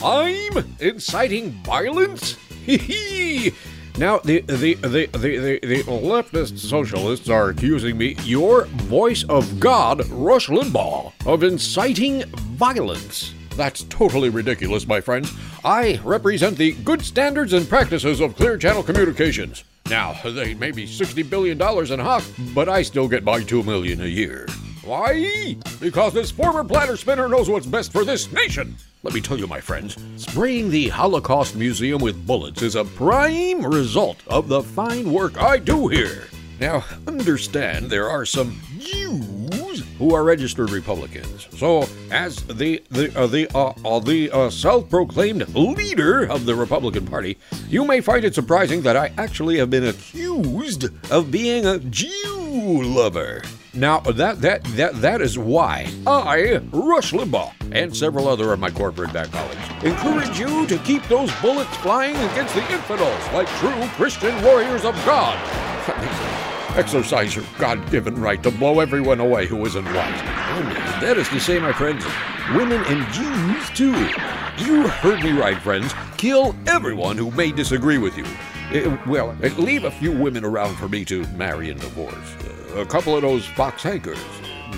I'm inciting violence? [LAUGHS] now, the, the, the, the, the, leftist socialists are accusing me, your voice of God, Rush Limbaugh, of inciting violence. That's totally ridiculous, my friends. I represent the good standards and practices of Clear Channel Communications. Now, they may be $60 billion in hock, but I still get my 2 million a year. Why? Because this former platter spinner knows what's best for this nation. Let me tell you, my friends, spraying the Holocaust Museum with bullets is a prime result of the fine work I do here. Now, understand there are some Jews who are registered Republicans. So, as the the uh, the uh, uh, the uh, self-proclaimed leader of the Republican Party, you may find it surprising that I actually have been accused of being a Jew lover. Now, that that that that is why I, Rush Limbaugh, and several other of my corporate back colleagues encourage you to keep those bullets flying against the infidels like true Christian warriors of God. [LAUGHS] Exercise your God given right to blow everyone away who isn't white. And that is to say, my friends, women and Jews too. You heard me right, friends. Kill everyone who may disagree with you. Eh, well, eh, leave a few women around for me to marry and divorce. Uh, a couple of those fox hankers.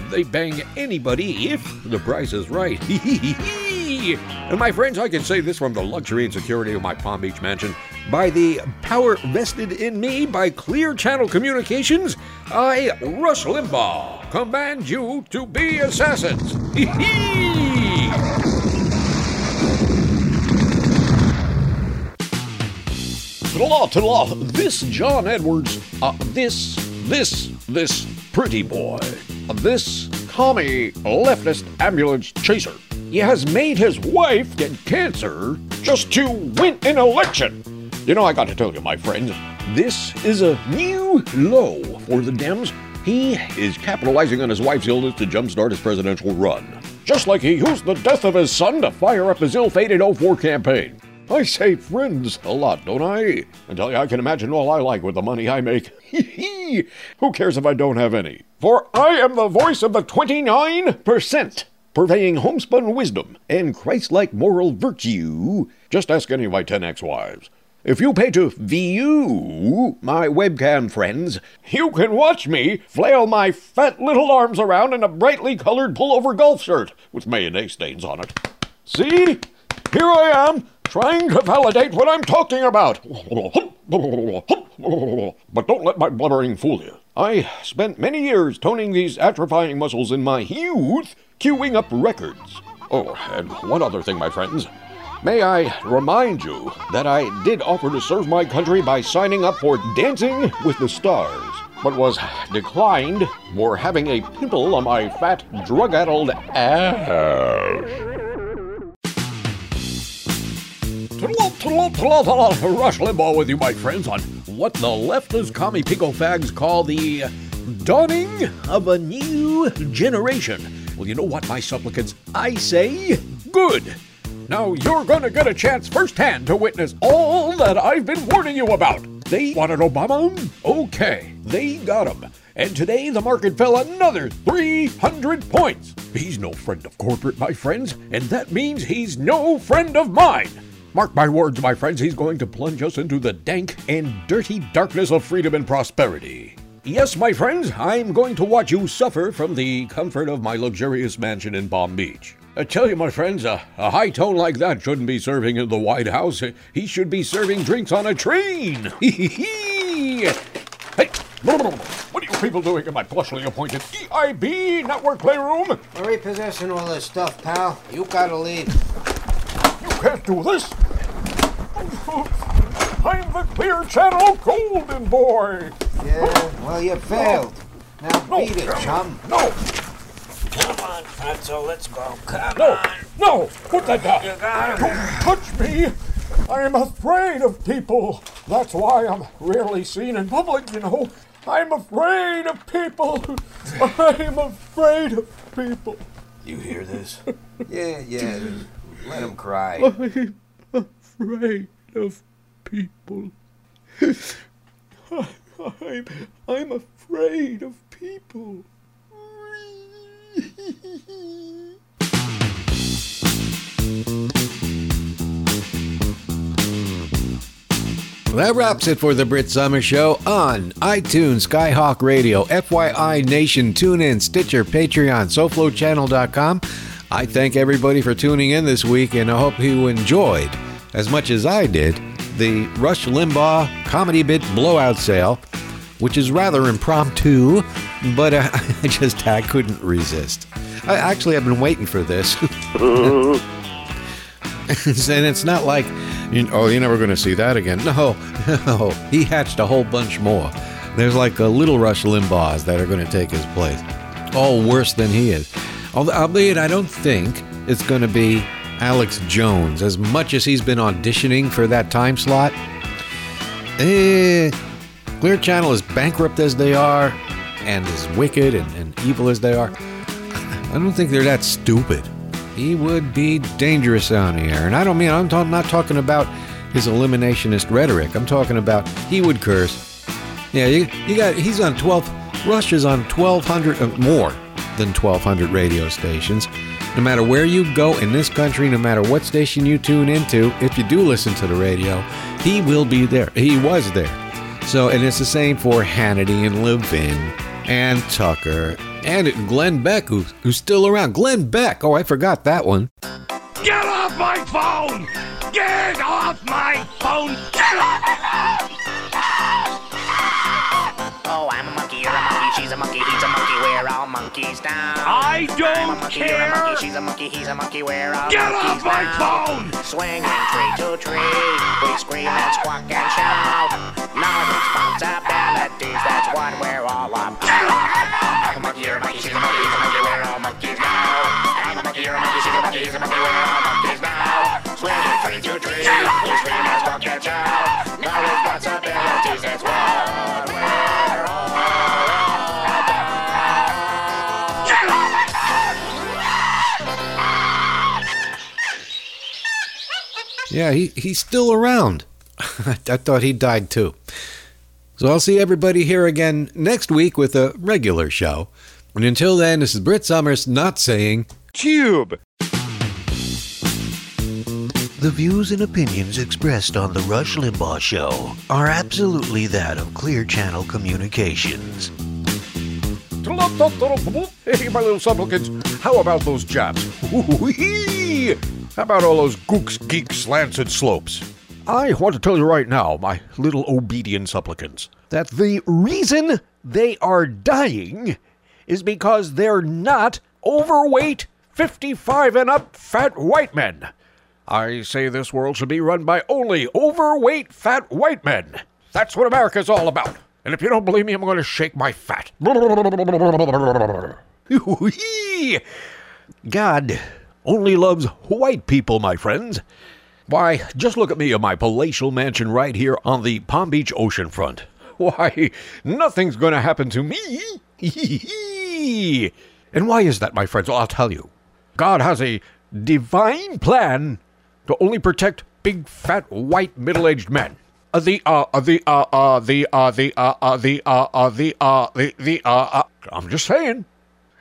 They bang anybody if the price is right. [LAUGHS] and my friends, I can say this from the luxury and security of my Palm Beach mansion. By the power vested in me by Clear Channel Communications, I, Rush Limbaugh, command you to be assassins. law to law. This John Edwards, uh, this, this, this pretty boy, uh, this commie leftist ambulance chaser, he has made his wife get cancer just to win an election. You know, I got to tell you, my friends, this is a new low for the Dems. He is capitalizing on his wife's illness to jumpstart his presidential run. Just like he used the death of his son to fire up his ill fated 04 campaign. I say friends a lot, don't I? I tell you, I can imagine all I like with the money I make. [LAUGHS] Who cares if I don't have any? For I am the voice of the 29%, purveying homespun wisdom and Christ like moral virtue. Just ask any of my 10 ex wives. If you pay to view my webcam friends, you can watch me flail my fat little arms around in a brightly colored pullover golf shirt with mayonnaise stains on it. See? Here I am, trying to validate what I'm talking about. But don't let my blubbering fool you. I spent many years toning these atrophying muscles in my youth, queuing up records. Oh, and one other thing, my friends. May I remind you that I did offer to serve my country by signing up for Dancing with the Stars, but was declined for having a pimple on my fat, drug addled ass. Rush Limbaugh with you, my friends, on what the leftist commie pico fags call the dawning of a new generation. Well, you know what, my supplicants? I say good. Now you're to get a chance firsthand to witness all that I've been warning you about. They wanted Obama? Okay, they got him. And today the market fell another 300 points. He's no friend of corporate, my friends, and that means he's no friend of mine. Mark my words, my friends, he's going to plunge us into the dank and dirty darkness of freedom and prosperity. Yes, my friends, I'm going to watch you suffer from the comfort of my luxurious mansion in Palm Beach. I tell you, my friends, a, a high tone like that shouldn't be serving in the White House. He should be serving drinks on a train. [LAUGHS] hey, what are you people doing in my plushly appointed EIB network playroom? We're repossessing all this stuff, pal. You gotta leave. You can't do this. I'm the Clear Channel Golden Boy. Yeah, well, you failed. Now No, beat it, chum. No, Come on, Fatso, let's go. Come no, on. no, put that down. You got him. Don't touch me. I'm afraid of people. That's why I'm rarely seen in public, you know. I'm afraid of people. I'm afraid of people. You hear this? [LAUGHS] yeah, yeah. Let him cry. I'm afraid of people. [LAUGHS] I'm, I'm afraid of people. That wraps it for the Brit Somers Show on iTunes, Skyhawk Radio, FYI Nation, TuneIn, Stitcher, Patreon, SoFloChannel.com. I thank everybody for tuning in this week, and I hope you enjoyed, as much as I did, the Rush Limbaugh comedy bit blowout sale, which is rather impromptu, but uh, [LAUGHS] I just I couldn't resist. I actually have been waiting for this. [LAUGHS] and it's not like, you oh, you're never going to see that again. No, no, he hatched a whole bunch more. There's like a little Rush Limbaughs that are going to take his place. All worse than he is. Although, albeit, I don't think it's going to be Alex Jones as much as he's been auditioning for that time slot. Eh, Clear Channel, as bankrupt as they are, and as wicked and, and evil as they are, I don't think they're that stupid. He would be dangerous on air. And I don't mean, I'm not talking about his eliminationist rhetoric. I'm talking about he would curse. Yeah, you, you got, he's on 12, Rush is on 1,200, uh, more than 1,200 radio stations. No matter where you go in this country, no matter what station you tune into, if you do listen to the radio, he will be there. He was there. So, and it's the same for Hannity and Levin and Tucker and Glenn Beck, who's, who's still around. Glenn Beck. Oh, I forgot that one. Get off my phone! Get off my phone! Get off! Oh, I'm a monkey, you're a monkey, she's a monkey, he's a monkey, we're all monkeys now. I don't I'm a monkey, you're a care. monkey, she's a monkey, he's a monkey, we're all Get monkeys off my now. phone! Swinging tree to tree, we scream and squawk and shout. No responsibilities, that's what we're all about. Monkey, you're monkey, she's a monkey, he's a monkey, we're all monkeys now. I'm a monkey, you're a monkey, she's a monkey, he's a monkey, we're all monkeys now. Swinging tree to we scream and squawk and shout. No responsibilities, that's what Yeah, he, he's still around. [LAUGHS] I thought he died too. So I'll see everybody here again next week with a regular show. And until then, this is Brit Somers not saying Cube. The views and opinions expressed on The Rush Limbaugh Show are absolutely that of Clear Channel Communications. Hey, my little supplicants, how about those jobs? How about all those gooks, geeks, slants, and slopes? I want to tell you right now, my little obedient supplicants, that the reason they are dying is because they're not overweight, 55 and up fat white men. I say this world should be run by only overweight fat white men. That's what America's all about. And if you don't believe me, I'm going to shake my fat. [LAUGHS] God only loves white people, my friends. Why, just look at me in my palatial mansion right here on the Palm Beach oceanfront. Why, nothing's going to happen to me. [LAUGHS] and why is that, my friends? Well, I'll tell you. God has a divine plan to only protect big, fat, white, middle-aged men. Uh, the uh, uh the uh uh the uh the uh uh the uh uh the uh the the uh, uh I'm just saying.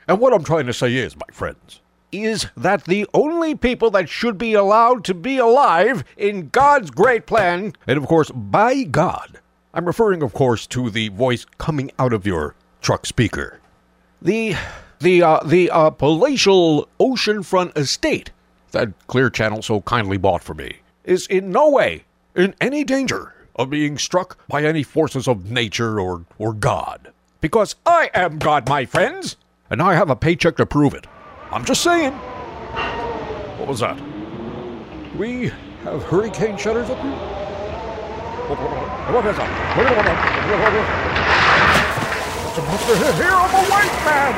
And what I'm trying to say is, my friends, is that the only people that should be allowed to be alive in God's great plan, and of course, by God, I'm referring, of course, to the voice coming out of your truck speaker. The the uh, the uh, palatial oceanfront estate that Clear Channel so kindly bought for me is in no way in any danger of being struck by any forces of nature or or God. Because I am God, my friends, and I have a paycheck to prove it. I'm just saying. What was that? We have hurricane shutters up here? What is that? It's a monster here. Here, I'm a white man!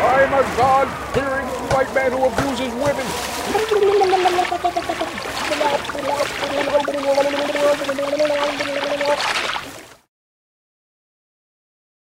I'm a God-fearing white man who abuses women.